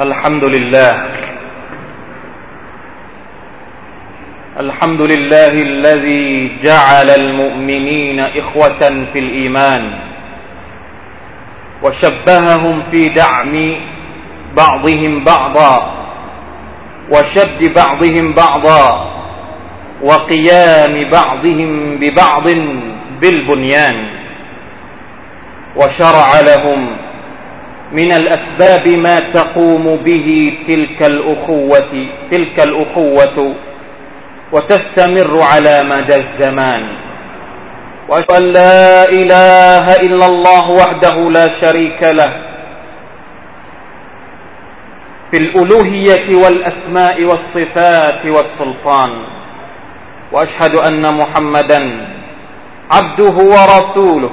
الحمد لله. الحمد لله الذي جعل المؤمنين إخوة في الإيمان وشبههم في دعم بعضهم بعضا وشد بعضهم بعضا وقيام بعضهم ببعض بالبنيان وشرع لهم من الأسباب ما تقوم به تلك الأخوة تلك الأخوة وتستمر على مدى الزمان. وأشهد أن لا إله إلا الله وحده لا شريك له. في الألوهية والأسماء والصفات والسلطان. وأشهد أن محمدا عبده ورسوله.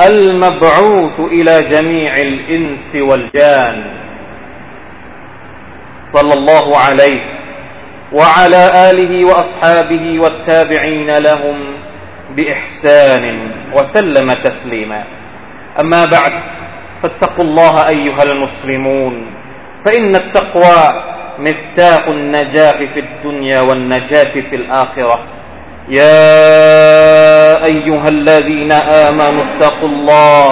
المبعوث إلى جميع الإنس والجان. صلى الله عليه وعلى آله وأصحابه والتابعين لهم بإحسان وسلم تسليما. أما بعد فاتقوا الله أيها المسلمون فإن التقوى مفتاح النجاح في الدنيا والنجاة في الآخرة. يا أيها الذين آمنوا اتقوا الله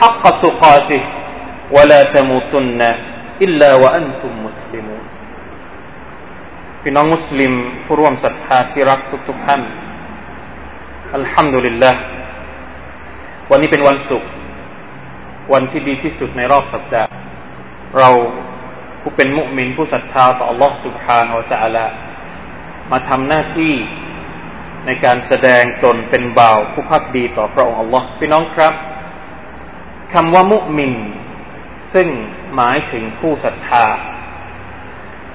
حق تقاته ولا تموتن إلا وأنتم مسلمون พี่น้องมุสลิมผู้ร่วมศรัทธาที่รักทุกๆท่านอัลฮัมดุลิลละวันนี้เป็นวันศุกร์วันที่ดีที่สุดในรอบสัปดาห์ เราผู้เป็นมุมินผู้ศรัทธาต่อ Allah سبحانه และ تعالى มาทำหน้าที่ ในการแสดงตนเป็นบ่าวผู้พักดีต่อพระองค์ Allah พี่น้องครับคำว่ามุมิน ซึ่งหมายถึงผู้ศรัทธา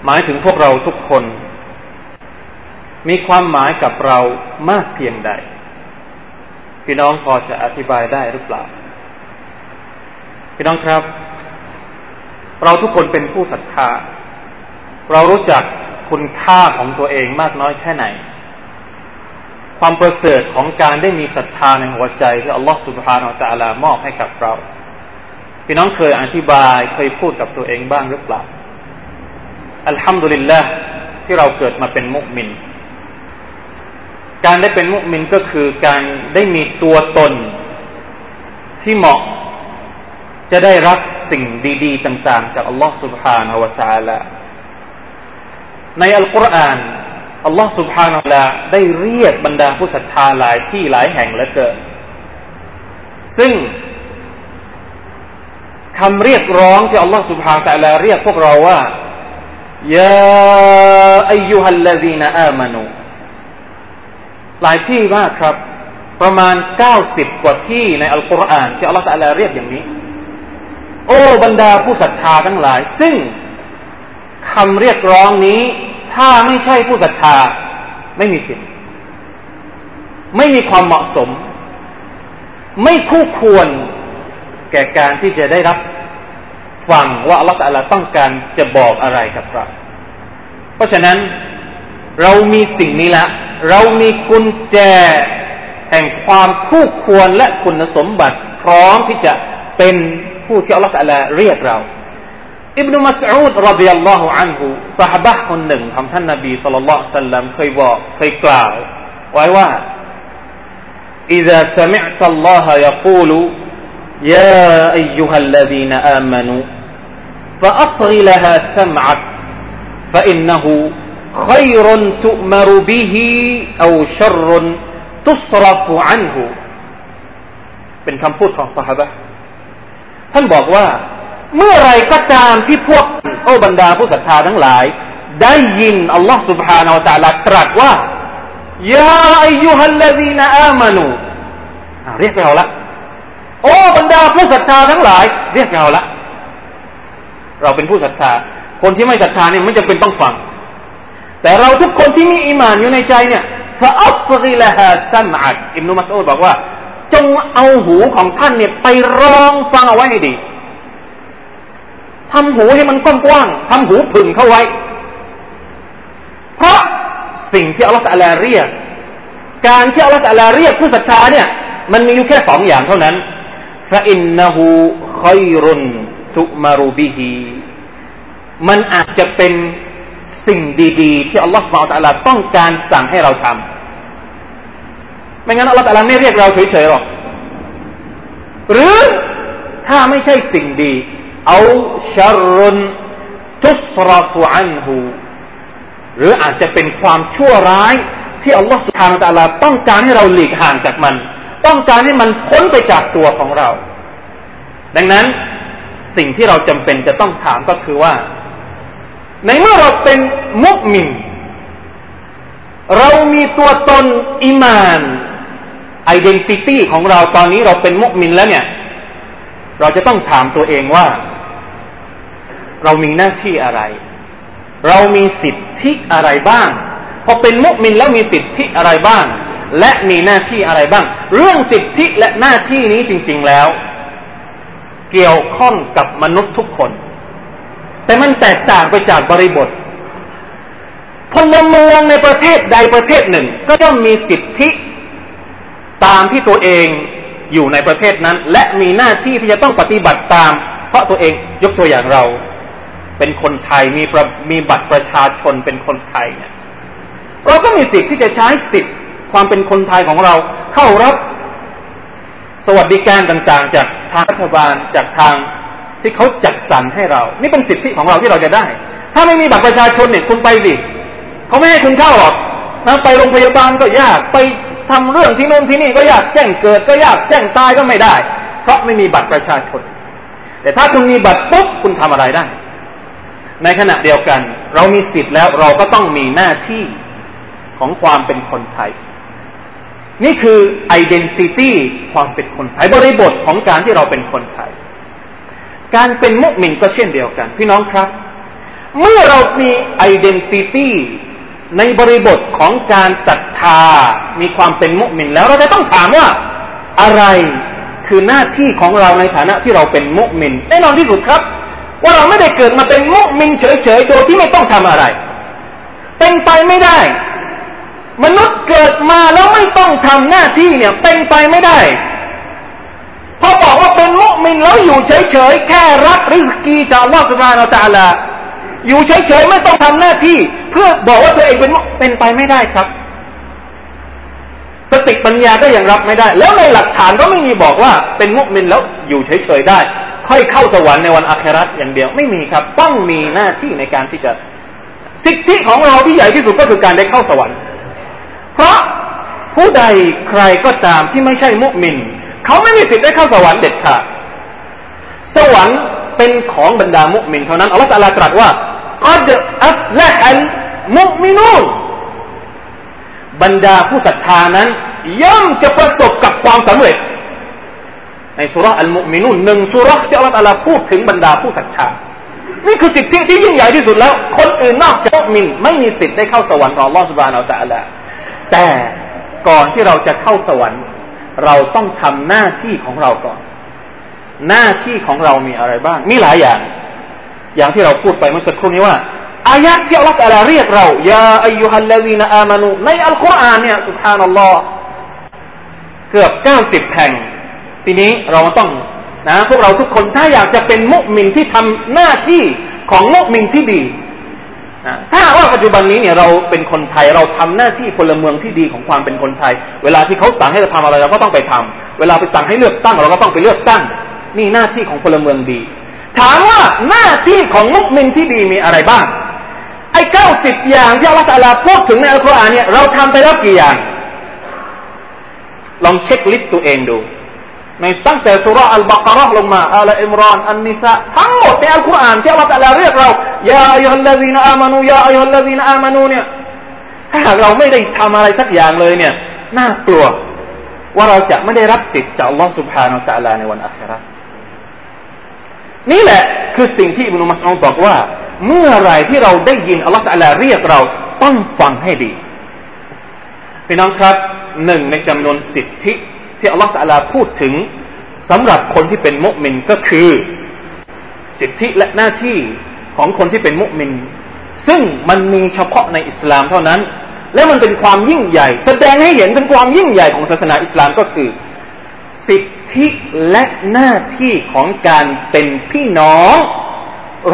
หมายถึงพวกเราทุกคน มีความหมายกับเรามากเพียงใด พี่น้องพอจะอธิบายได้หรือเปล่า พี่น้องครับ เราทุกคนเป็นผู้ศรัทธา เรารู้จักคุณค่าของตัวเองมากน้อยแค่ไหน ความประเสริฐของการได้มีศรัทธาในหัวใจที่อัลลอฮฺสุบฮานาอัลลามอบให้กับเรา พี่น้องเคยอธิบายเคยพูดกับตัวเองบ้างหรือเปล่าอัลฮัมดุลิลละที่เราเกิดมาเป็นมุสลิมการได้เป็นมุสลิมก็คือการได้มีตัวตนที่เหมาะจะได้รับสิ่งดี ๆ ต่าง ๆ จากอัลลอฮฺสุบฮานาอัลลอฮฺในอัลกุรอาน อัลลอฮ์สุบฮานาลาได้เรียกบรรดาผู้ศรัทธาหลายที่หลายแห่งแลือเกิดซึ่งคำเรียกร้องที่อัลลอฮ์สุบฮานาลาเรียกพวกเราว่ายาอายุฮัลลซีนอามานูหลายที่มากครับ ประมาณเก้าสิบกว่าที่ในอัลกุรอานที่อัลลอฮฺตะลาเรียกอย่างนี้ โอ้บรรดาผู้ศรัทธาทั้งหลาย ซึ่งคำเรียกร้องนี้ ถ้าไม่ใช่ผู้ศรัทธาไม่มีสิทธิ์ ไม่มีความเหมาะสม ไม่คู่ควรแก่การที่จะได้รับฟังว่าอัลลอฮฺต้องการจะบอกอะไรกับเรา เพราะฉะนั้นเรามีสิ่งนี้ละ เรามีกุญแจ แห่งความคู่ควรและคุณสมบัติพร้อมที่จะเป็นผู้ที่อัลลอฮฺเรียกเรา อิบนุมัสอูดรดิยัลลอฮุอันฮุสหบะคนหนึ่งของท่านนบีสุลต่านสัลลัมเคยบอกเคยกล่าว ไว้ว่า إذا سمعت الله يقول يا أيها الذين آمنوا فأصغ لها سمعك فإنه خير تؤمر به أو شر تصرف عنه เป็นคำพูดของสหบะท่านบอกว่า เมื่อไรก็ตามที่พวกโอ้บรรดาผู้ศรัทธาทั้งหลาย ได้ยินอัลลอฮ์ سبحانه และ تعالى ตรัสว่ายาอายุฮัลลดีนอามานูเรียกเราละ โอ้บรรดาผู้ศรัทธาทั้งหลาย เรียกเราละ เราเป็นผู้ศรัทธา คนที่ไม่ศรัทธาเนี่ยไม่จำเป็นต้องฟัง แต่เราทุกคนที่มีอิมานอยู่ในใจเนี่ยฟาอัฟริลฮะซัมอัดอิมนุมัสอูดบอกว่า จงเอาหูของท่านเนี่ยไปรองฟังเอาไว้ให้ดี ทำหูให้มันกว้างๆทำหูผึ่งเข้าไว้ เพราะสิ่งที่อัลลอฮฺตะลาเรียก การที่อัลลอฮฺตะลาเรียกผู้ศรัทธาเนี่ย มันมีอยู่แค่สองอย่างเท่านั้นฟะอินนหูขัยรุนทุมารูบิฮีมันอาจจะเป็นสิ่งดีๆ ที่อัลลอฮฺสุบาตะลาต้องการสั่งให้เราทำไม่งั้นอัลลอฮฺตะลาไม่เรียกเราเฉยๆหรอก หรือถ้าไม่ใช่สิ่งดี เอาชรุนทุสราฟุอันหูหรืออาจจะเป็นความชั่วร้ายที่อัลลอฮฺสุบฮานตะลาต้องการให้เราหลีกห่างจากมัน ต้องการให้มันพ้นไปจากตัวของเรา ดังนั้นสิ่งที่เราจำเป็นจะต้องถามก็คือว่า ในเมื่อเราเป็นมุอ์มินเรามีตัวตนอีมาน identity ของเราตอนนี้เราเป็นมุอ์มินแล้วเนี่ย เราจะต้องถามตัวเองว่า เรามีหน้าที่อะไร เรามีสิทธิอะไรบ้าง พอเป็นมุกมินแล้วมีสิทธิอะไรบ้าง และมีหน้าที่อะไรบ้าง เรื่องสิทธิและหน้าที่นี้จริง ๆแล้ว เกี่ยวข้องกับมนุษย์ทุกคน แต่มันแตกต่างไปจากบริบทพลเมืองในประเทศใดประเทศหนึ่ง ก็ต้องมีสิทธิตามที่ตัวเองอยู่ในประเทศนั้น และมีหน้าที่ที่จะต้องปฏิบัติตาม เพราะตัวเองยกตัวอย่างเรา เป็นคนไทยมีมีบัตรประชาชนเป็นคนไทยเนี่ยเราก็มีสิทธิ์ที่จะใช้สิทธิ์ความเป็นคนไทยของเราเข้ารับสวัสดิการต่างๆ จากทางรัฐบาลจากทางที่เขาจัดสรรให้เรา นี่เป็นสิทธิของเราที่เราจะได้ ถ้าไม่มีบัตรประชาชนเนี่ยคุณไปสิเขาไม่ให้คุณเข้าหรอกนะไปโรงพยาบาลก็ยากไปทำเรื่องที่โน่นที่นี่ก็ยากแจ้งเกิดก็ยากแจ้งตายก็ไม่ได้ เพราะไม่มีบัตรประชาชน แต่ถ้าคุณมีบัตรปุ๊บคุณทำอะไรได้ ในขณะเดียวกัน เรามีสิทธิ์แล้วเราก็ต้องมีหน้าที่ของความเป็นคนไทย นี่คือ identity ความเป็นคนไทยบริบทของการที่เราเป็นคนไทย การเป็นมุสลิมก็เช่นเดียวกัน พี่น้องครับ เมื่อเรามี identity ในบริบทของการศรัทธา มีความเป็นมุสลิมแล้วเราจะต้องถามว่าอะไรคือหน้าที่ของเราในฐานะที่เราเป็นมุสลิมแน่นอนที่สุดครับ ว่าเราไม่ได้เกิดมาเป็นมุสลิมเฉยๆโดยที่ไม่ต้องทำอะไร เป็นไปไม่ได้ มนุษย์เกิดมาแล้วไม่ต้องทำหน้าที่เนี่ย เป็นไปไม่ได้พอบอกว่าเป็นมุมินแล้วอยู่เฉยๆแค่รับริสกีจากอัลลอฮฺสุบานอัลตะลาอยู่เฉยๆไม่ต้องทำหน้าที่ เพื่อบอกว่าตัวเองเป็นเป็นไปไม่ได้ครับ สติปัญญาก็ยังรับไม่ได้ แล้วในหลักฐานก็ไม่มีบอกว่าเป็นมุมินแล้วอยู่เฉยๆได้ ค่อยเข้าสวรรค์ในวันอาคราตอย่างเดียวไม่มีครับ ต้องมีหน้าที่ในการที่จะสิทธิของเราที่ใหญ่ที่สุดก็คือการได้เข้าสวรรค์ เพราะผู้ใดใครก็ตามที่ไม่ใช่มุมิน เขาไม่มีสิทธิ์ได้เข้าสวรรค์เด็ดขาดสวรรค์เป็นของบรรดามุมินเท่านั้นอัลลอฮฺตรัสตรัสว่าอัดอัฟละอัลมุมินูนบรรดาผู้ศรัทธานั้น ย่อมจะประสบกับความสำเร็จ ในสุราอัลมุมินูนหนึ่งสุราที่อัลลอฮฺพูดถึงบรรดาผู้ศรัทธานี่คือสิทธิที่ยิ่งใหญ่ที่สุดแล้ว คนอื่นนอกจากมินไม่มีสิทธิ์ได้เข้าสวรรค์ของอัลลอฮฺสุบานอัลตะลาแต่ก่อนที่เราจะเข้าสวรรค์ เราต้องทำหน้าที่ของเราก่อน หน้าที่ของเรามีอะไรบ้าง มีหลายอย่าง อย่างที่เราพูดไปเมื่อสักครู่นี้ว่าอายะที่อัลลอฮฺเรียกเรายาอายุฮัลลวีนอามานูในอัลกุรอานเนี่ยสุภานัลลอฮ์เกือบเก้าสิบแห่ง ทีนี้เราต้องนะพวกเราทุกคนถ้าอยากจะเป็นมุสลิมที่ทำหน้าที่ของมุสลิมที่ดีถ้าว่าปัจจุบันนี้เนี่ยเราเป็นคนไทยเราทำหน้าที่พลเมืองที่ดีของความเป็นคนไทย เวลาที่เขาสั่งให้เราทำอะไรเราก็ต้องไปทำเวลาไปสั่งให้เลือกตั้ง เราก็ต้องไปเลือกตั้ง นี่หน้าที่ของพลเมืองดี ถามว่าหน้าที่ของมุสลิมที่ดีมีอะไรบ้างไอ้เก้าสิบอย่างที่อัลลอฮฺพูดถึงในอัลกุรอานเนี่ยเราทำไปแล้วกี่อย่าง ลอง checklist ตัวเองดู ในตั้งแต่ซูเราะฮฺอัลบาเกาะเราะฮฺลงมาอัลอิมรอนอันนิสะทั้งหมดในอัลกุรอานที่อัลลอฮฺเรียกเรา يا أيها الذين آمنوا يا أيها الذين آمنوا เนี่ยถ้าหากเราไม่ได้ทำอะไรสักอย่างเลยเนี่ยน่ากลัวว่าเราจะไม่ได้รับสิทธิ์จากอัลลอฮฺ سبحانه และ تعالى ในวันอัครานี่แหละคือสิ่งที่อิบนุมัสอูดบอกว่า เมื่อไรที่เราได้ยินอัลลอฮฺลาเรียกเราต้องฟังให้ดีพี่น้องครับหนึ่งในจำนวนสิทธิ ที่อัลลอฮฺตะลาพูดถึงสำหรับคนที่เป็นมุมินก็คือ สิทธิและหน้าที่ของคนที่เป็นมุมิน ซึ่งมันมีเฉพาะในอิสลามเท่านั้น และมันเป็นความยิ่งใหญ่ แสดงให้เห็นถึงความยิ่งใหญ่ของศาสนาอิสลามก็คือ สิทธิและหน้าที่ของการเป็นพี่น้อง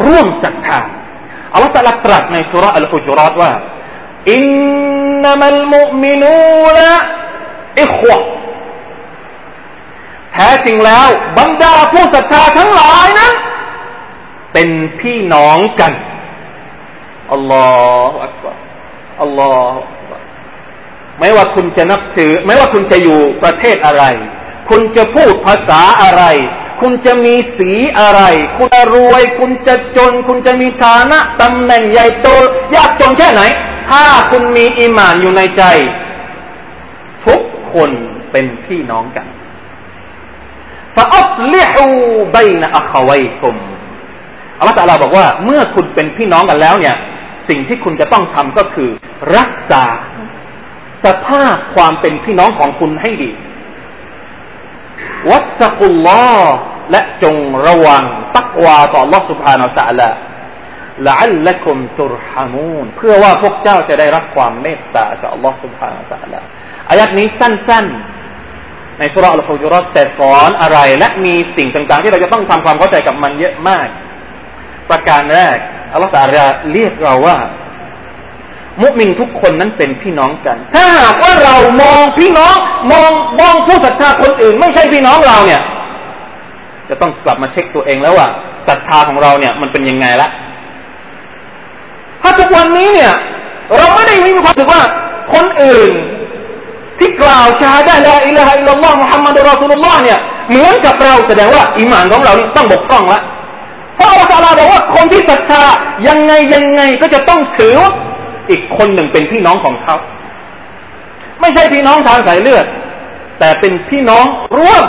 ร่วมศรัทธาอัลลอฮฺตรัสตรัสในสุรอัลฮุจรัตว่าอินนัมัลมุมินูนอิควะ แท้จริงแล้วบรรดาผู้ศรัทธาทั้งหลายนั้น เป็นพี่น้องกันอัลลอฮฺอักบารอัลลอฮฺไม่ว่าคุณจะนับถือ ไม่ว่าคุณจะอยู่ประเทศอะไร คุณจะพูดภาษาอะไร คุณจะมีสีอะไร คุณจะรวย คุณจะจน คุณจะมีฐานะตำแหน่งใหญ่โตยากจนแค่ไหน ถ้าคุณมีอิมานอยู่ในใจ ทุกคนเป็นพี่น้องกัน ฟาอัลลิฮูบนอัควัยคุมอัลลอฮฺตาลาบอกว่า เมื่อคุณเป็นพี่น้องกันแล้วเนี่ย สิ่งที่คุณจะต้องทำก็คือ รักษาสภาพความเป็นพี่น้องของคุณให้ดี วัตกุลลอและจงระวังตักวาต่อ Allah سبحانه และ تعالى ละอัลละกุมตุรฮามูนเพื่อว่าพวกเจ้าจะได้รับความเมตตาจาก Allah سبحانه และ تعالى อายัดนี้สั้นๆ ในสุราอัลฮุจุรัตแต่สอนอะไร และมีสิ่งต่างๆ ที่เราจะต้องทำความเข้าใจกับมันเยอะมาก ประการแรกอัลลอฮฺตาลาเรียกเราว่า มุมินทุกคนนั้นเป็นพี่น้องกัน ถ้าหากว่าเรามองพี่น้อง มองมองผู้ศรัทธาคนอื่น ไม่ใช่พี่น้องเราเนี่ย จะต้องกลับมาเช็คตัวเองแล้วว่าศรัทธาของเราเนี่ย มันเป็นยังไงละถ้าทุกวันนี้เนี่ย เราไม่ได้มีความรู้สึกว่าคนอื่น ที่กล่าวชาด้ละอิละฮะอิลลัลลอฮ์มุฮัมมัดุรอสูลุลลอฮ์เนี่ยเหมือนกับเราแสดงว่าอิมานของเราต้องบกพร่องละเพราะอัลลอฮฺบอกว่าคนที่ศรัทธายังไงยังไงก็จะต้องถืออีกคนหนึ่งเป็นพี่น้องของเขา ไม่ใช่พี่น้องทางสายเลือด แต่เป็นพี่น้องร่วม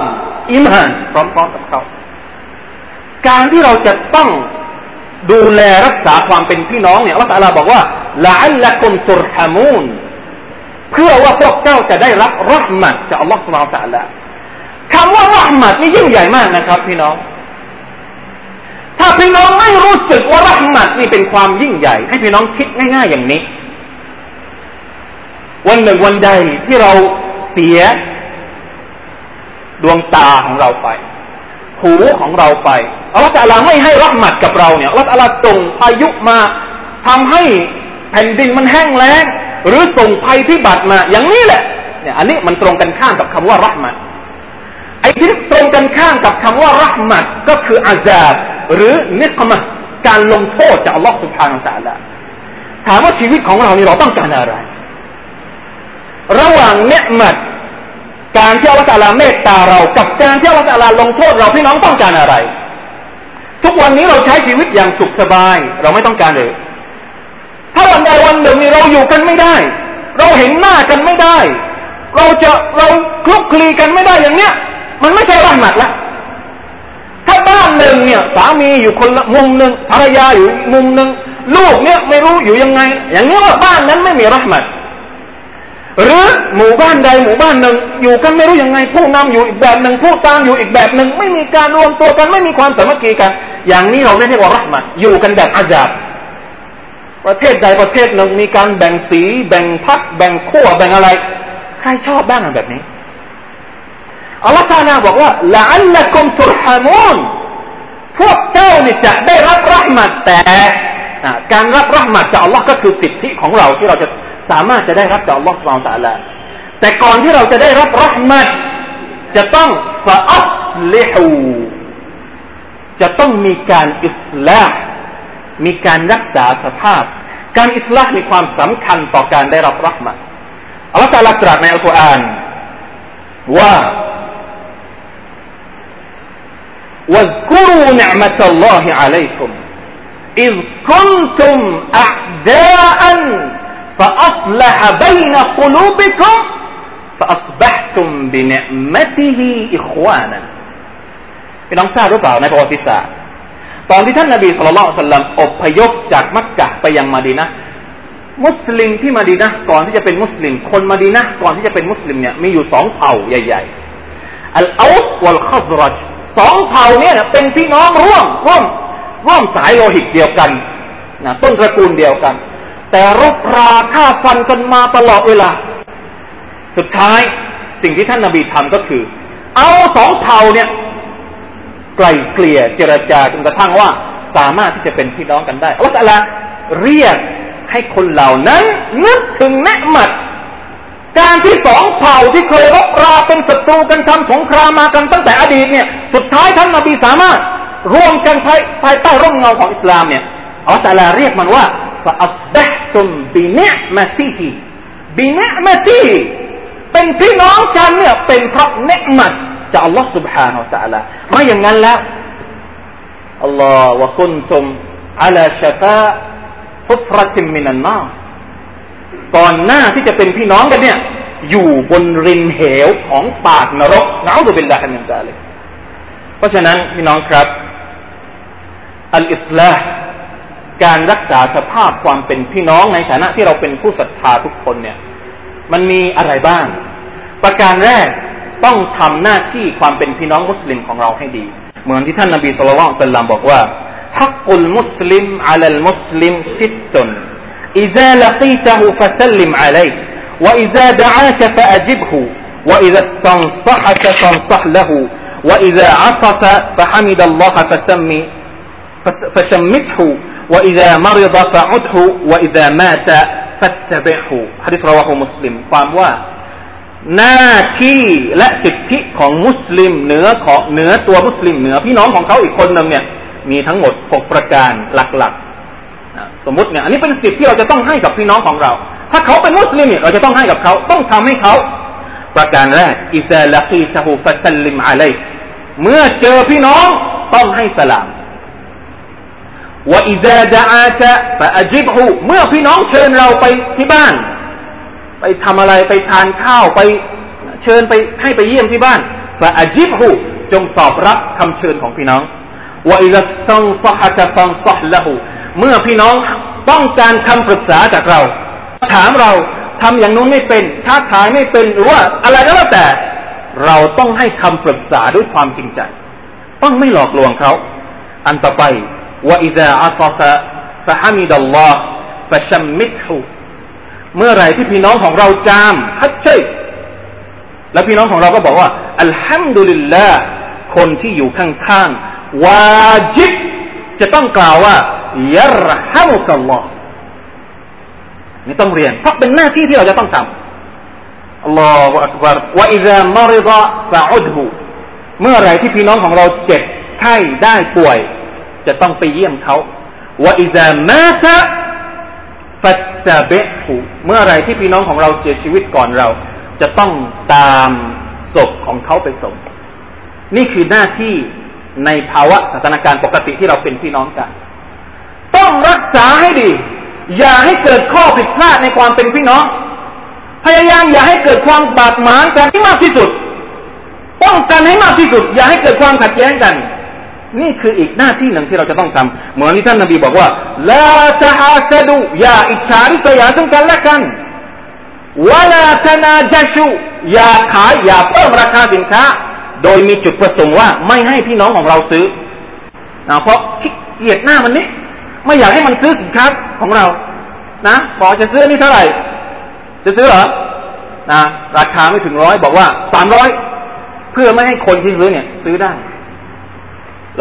อิมานพร้อมๆกับเขา การที่เราจะต้องดูแลรักษาความเป็นพี่น้องเนี่ยอัลลอฮฺบอกว่าละอัลละกุมตุรฮามูน เพื่อว่าพวกเจ้าจะได้รับรหมัดจากอัลลอฮฺสุบฮฺตะละคำว่ารหมัดนี่ยิ่งใหญ่มากนะครับ พี่น้อง ถ้าพี่น้องไม่รู้สึกว่ารหมัดนี่เป็นความยิ่งใหญ่ ให้พี่น้องคิดง่าย ๆ อย่างนี้ วันหนึ่งวันใดที่เราเสีย ดวงตาของเราไปหูของเราไปอัลลอฮฺจะไม่ให้รักหมัดกับเราเนี่ยอัลลอฮฺส่งพายุมาทำให้แผ่นดินมันแห้งแล้ง หรือส่งภัยพิบัติมาอย่างนี้แหละเนี่ยอันนี้มันตรงกันข้ามกับคำว่ารักหมัดไอ้ที่ตรงกันข้ามกับคำว่ารักหมัดก็คืออาซาบหรือนิกมะการลงโทษจากอัลลอฮฺสุบฮานาอัลลอฮถามว่าชีวิตของเรานี่เราต้องการอะไร ระหว่างเนมัดการที่อัลลอฮฺเมตตาเรากับการที่อัลลอฮฺลงโทษเราพี่น้องต้องการอะไร ทุกวันนี้เราใช้ชีวิตอย่างสุขสบาย เราไม่ต้องการเลย ถ้าวันใดวันหนึ่งเราอยู่กันไม่ได้ เราเห็นหน้ากันไม่ได้ เราจะเราคลุกคลีกันไม่ได้อย่างเนี้ย มันไม่ใช่รหมัดละถ้าบ้านหนึ่งเนี่ย สามีอยู่คนละมุมหนึ่งภรรยาอยู่มุมหนึ่งลูกเนี่ยไม่รู้อยู่ยังไง อย่างนี้ว่าบ้านนั้นไม่มีรัหมัดหรือหมู่บ้านใดหมู่บ้านหนึ่งอยู่กันไม่รู้ยังไง ผู้นำอยู่อีกแบบหนึ่งผู้ตามอยู่อีกแบบหนึ่งไม่มีการรวมตัวกันไม่มีความสามัคคีกัน อย่างนี้เราไม่เรียกว่ารักมัดอยู่กันแบบอาญา ประเทศใดประเทศหนึ่งมีการแบ่งสี แบ่งพักแบ่งขั้วแบ่งอะไร ใครชอบบ้างแบบนี้อัลลอฮฺตาลาบอกว่าละอัลละกุมตุรฮามูนพวกเจ้านี่จะได้รับรักมัดแต่การรับรักมัดจากอัลลอฮ์ก็คือสิทธิของเราที่เราจะสามารถจะได้รับจากอัลลอฮฺสุบานตะลาแต่ก่อนที่เราจะได้รับรัหมัดจะต้องฟาอัลลิฮูจะต้องมีการอิสลาม มีการรักษาสภาพ การอิสลามมีความสำคัญต่อการได้รับรัหมัดอัลลอฮฺตะลาตรัสในอัลกุรอานว่า واذكروا نعمة الله عليكم إذ كنتم أعداء فأصلح بين قلوبكم فأصبحتم بنعمته إخوانا พี่น้องทราบหรือเปล่าในประวัติศาสตร์ ตอนที่ท่านนาบีสุลต่านสัลลัมอพยพจากมักกะไปยังมาดีนะมุสลิมที่มาดีนะก่อนที่จะเป็นมุสลิม คนมาดีนะก่อนที่จะเป็นมุสลิมเนี่ยมีอยู่สองเผ่าใหญ่ๆอัลอาสวัลขัซรัจสองเผ่าเนี่ยเป็นพี่น้องร่วมร่วมร่วมสายโลหิตเดียวกันนะต้นตระกูลเดียวกัน แต่รบราฆ่าฟันกันมาตลอดเวลา สุดท้ายสิ่งที่ท่านนาบีทำก็คือ เอาสองเผ่าเนี่ย ไกลเกลี่ยเจรจาจนกระทั่งว่าสามารถที่จะเป็นพี่น้องกันได้อัลลอฮฺเรียกให้คนเหล่านั้นนึกถึงเนืมัดการที่สองเผ่าที่เคยรบราเป็นศัตรูกันทำสงครามมากันตั้งแต่อดีตเนี่ย สุดท้ายท่านนบีสามารถร่วมกันภายภายใต้ร่มเงาของอิสลามเนี่ยอัลลอฮฺเรียกมันว่าฟาอัสบะตุมบิเนมติฮีบิเนมติฮีเป็นพี่น้องกันเนี่ยเป็นเพราะเนืมัด จากอัลลอฮฺ سبحانه และ تعالى ไม่อย่างนั้นแล้วอัลลอฮฺวะคุนตุมอัลาชฟาฟุฟรติมมินันนาก่อนหน้าที่จะเป็นพี่น้องกันเนี่ยอยู่บนริมเหวของปากนรกนะอัลลอฮฺเป็นละฮันมินซาลิกเพราะฉะนั้นพี่น้องครับ อัลอิสลามการรักษาสภาพความเป็นพี่น้องในฐานะที่เราเป็นผู้ศรัทธาทุกคนเนี่ย มันมีอะไรบ้าง ประการแรก ต้องทำหน้าที่ความเป็นพี่น้องมุสลิมของเราให้ดี เหมือนที่ท่านนบีสุลต่านสัลลัมบอกว่าฮักกุลมุสลิมอัลลมุสลิมสิตตุน إذا لقيته فسلم عليه وإذا دعاك فأجبه وإذا استنصحك فانصح له وإذا عطس فحمد الله فسمي فشمته وإذا مرض فعده وإذا مات فاتبعه حديث رواه مسلم ความว่า หน้าที่และสิทธิของมุสลิมเหนือของเหนือตัวมุสลิมเหนือพี่น้องของเขาอีกคนหนึ่งเนี่ย มีทั้งหมดหกประการหลักๆสมมติเนี่ยอันนี้เป็นสิทธิที่เราจะต้องให้กับพี่น้องของเรา ถ้าเขาเป็นมุสลิมเนี่ยเราจะต้องให้กับเขาต้องทำให้เขา ประการแรกอิซาลักีตะฮูฟัสลิมอะลัยเมื่อเจอพี่น้องต้องให้สลามว่าอิซาดะอาจะฟะอจิบฮูเมื่อพี่น้องเชิญเราไปที่บ้าน ไปทำอะไรไปทานข้าวไปเชิญไปให้ไปเยี่ยมที่บ้านฟะอจิบฮูจงตอบรับคำเชิญของพี่น้องว่าอิซาตังซะฮะตังซะละหูเมื่อพี่น้องต้องการคำปรึกษาจากเรา ถามเราทำอย่างนู้นไม่เป็นท้าทายไม่เป็นหรือว่าอะไรก็แล้วแต่ เราต้องให้คำปรึกษาด้วยความจริงใจ ต้องไม่หลอกลวงเขา อันต่อไปว่าอิซาอัตสะฟะฮามิดัลลอฮ์ฟะชัมมิดฮู เมื่อไรที่พี่น้องของเราจามฮัดเชยแล้วพี่น้องของเราก็บอกว่าอัลฮัมดุลิลลาห์คนที่อยู่ข้างๆวาจิบจะต้องกล่าวว่ายัรฮัมุกัลลอฮ์นี่ต้องเรียนเพราะเป็นหน้าที่ที่เราจะต้องทำอัลลอฮฺอักบารว่าอิซามริดะฟะอุดหูเมื่อไรที่พี่น้องของเราเจ็บไข้ได้ป่วย จะต้องไปเยี่ยมเขาว่าอิซามาตะ ฟัตตะเบหูเมื่อไรที่พี่น้องของเราเสียชีวิตก่อนเรา จะต้องตามศพของเขาไปส่ง นี่คือหน้าที่ในภาวะสถานการณ์ปกติที่เราเป็นพี่น้องกัน ต้องรักษาให้ดี อย่าให้เกิดข้อผิดพลาดในความเป็นพี่น้อง พยายามอย่าให้เกิดความบาดหมางกันที่มากที่สุด ป้องกันให้มากที่สุด อย่าให้เกิดความขัดแย้งกัน นี่คืออีกหน้าที่หนึ่งที่เราจะต้องทำเหมือนที่ท่านนบีบอกว่าลาตะฮาสดูอย่าอิจฉาริษยาซึ่งกันและกันวลาตนาจัชูอย่าขายอย่าเพิ่มราคาสินค้า โดยมีจุดประสงค์ว่าไม่ให้พี่น้องของเราซื้อนะเพราะขี้เกียจหน้ามันนี้ไม่อยากให้มันซื้อสินค้าของเรา นะบอกจะซื้อนี่เท่าไหร่ จะซื้อเหรอนะราคาไม่ถึงร้อยบอกว่าสามร้อยเพื่อไม่ให้คนที่ซื้อเนี่ย ซื้อได้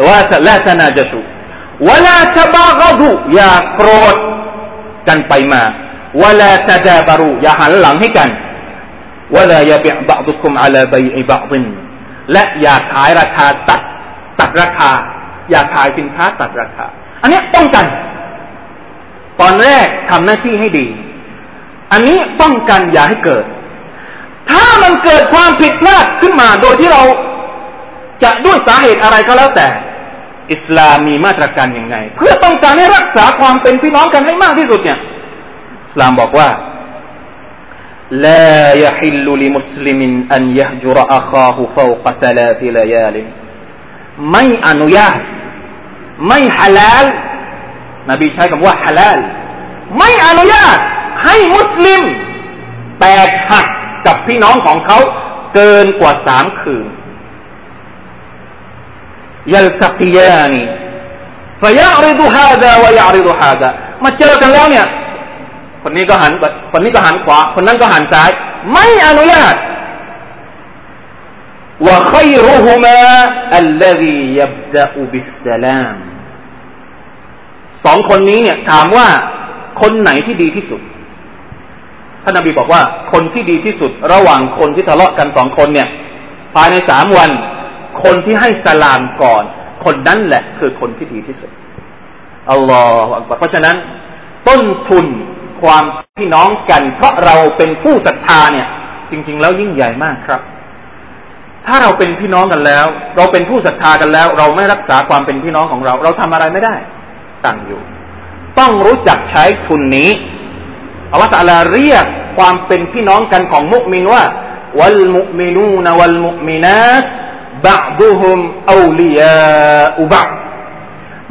ว่าละตนาจะชูวลาตบากดูอย่าโกรธกันไปมาวลาตดาบารูอย่าหันหลังให้กันวลายาบิบะดุคุมอาลาบัยบะดินและอย่าขายราคาตัดตัดราคา อย่าขายสินค้าตัดราคา อันนี้ป้องกัน ตอนแรกทำหน้าที่ให้ดี อันนี้ป้องกันอย่าให้เกิด ถ้ามันเกิดความผิดพลาดขึ้นมาโดยที่เราจะด้วยสาเหตุอะไรก็แล้วแต่ อิสลามมีมาตรการยังไง เพื่อต้องการให้รักษาความเป็นพี่น้องกันให้มากที่สุดเนี่ยอิสลามบอกว่า لا يحل لمسلم أن يهجر أخاه فوق ثلاث ليال ไม่อนุญาต ไม่ฮาลาลนบีใช้คำว่าฮาลาลไม่อนุญาต ให้มุสลิม แตกหักกับพี่น้องของเขา เกินกว่าสามคืน يلتقيان فيعرض هذا ويعرض هذا มาเจอกันแล้วเนี่ย คนนี้ก็หัน คนนี้ก็หันขวา คนนั้นก็หันซ้าย ไม่อนุญาต وخيرهما الذي يبدأ بالسلام สองคนนี้เนี่ยถามว่า คนไหนที่ดีที่สุดท่านนบีบอกว่า คนที่ดีที่สุด ระหว่างคนที่ทะเลาะกันสองคนเนี่ย ภายในสามวัน คนที่ให้สลามก่อน คนนั้นแหละคือคนที่ดีที่สุดอัลลอฮฺเพราะฉะนั้น ต้นทุนความพี่น้องกัน เพราะเราเป็นผู้ศรัทธาเนี่ย จริง ๆ แล้วยิ่งใหญ่มากครับ ถ้าเราเป็นพี่น้องกันแล้ว เราเป็นผู้ศรัทธากันแล้ว เราไม่รักษาความเป็นพี่น้องของเรา เราทำอะไรไม่ได้ตั้งอยู่ ต้องรู้จักใช้ทุนนี้อัลลอฮฺตะลาเรียกความเป็นพี่น้องกันของมุกมินว่า วัลมุมินูนวัลมุมินัต บะดุฮุมอูลียาอุบะ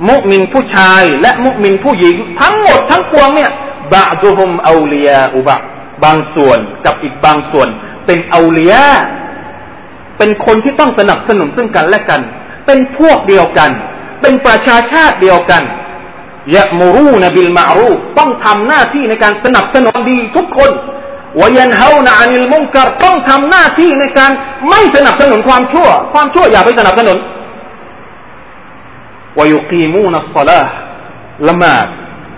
มุมินผู้ชาย และมุมินผู้หญิง ทั้งหมดทั้งปวงเนี่ยบะดุฮุมอูลียาอุบะบางส่วนกับอีกบางส่วน เป็นอูลียาเป็นคนที่ต้องสนับสนุนซึ่งกันและกัน เป็นพวกเดียวกัน เป็นประชาชาติเดียวกันยะมูรูนบิลมารูต้องทำหน้าที่ในการสนับสนุนดีทุกคน ยันเฮานาอานิลมุงกัรต้องทำหน้าที่ในการไม่สนับสนุนความชั่ว ความชั่วอย่าไปสนับสนุนวยุกีมูนัสซาลาละมาด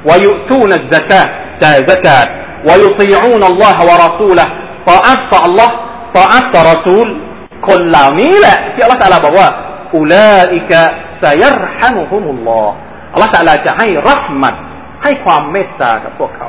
วยุตูนัสซกาจ่ายซกาตวยุตีอูนัลลอฮ์วะรอซูละต่ออัตต่อ Allah ต่ออัตต่อรอซูลคนเหล่านี้แหละที่อัลลอฮฺตะลาบอกว่าอุลาอิกะซายรฮัมุฮุมุลลอฮ์อัลลอฮฺตะลาจะให้รัหมัดให้ความเมตตากับพวกเขา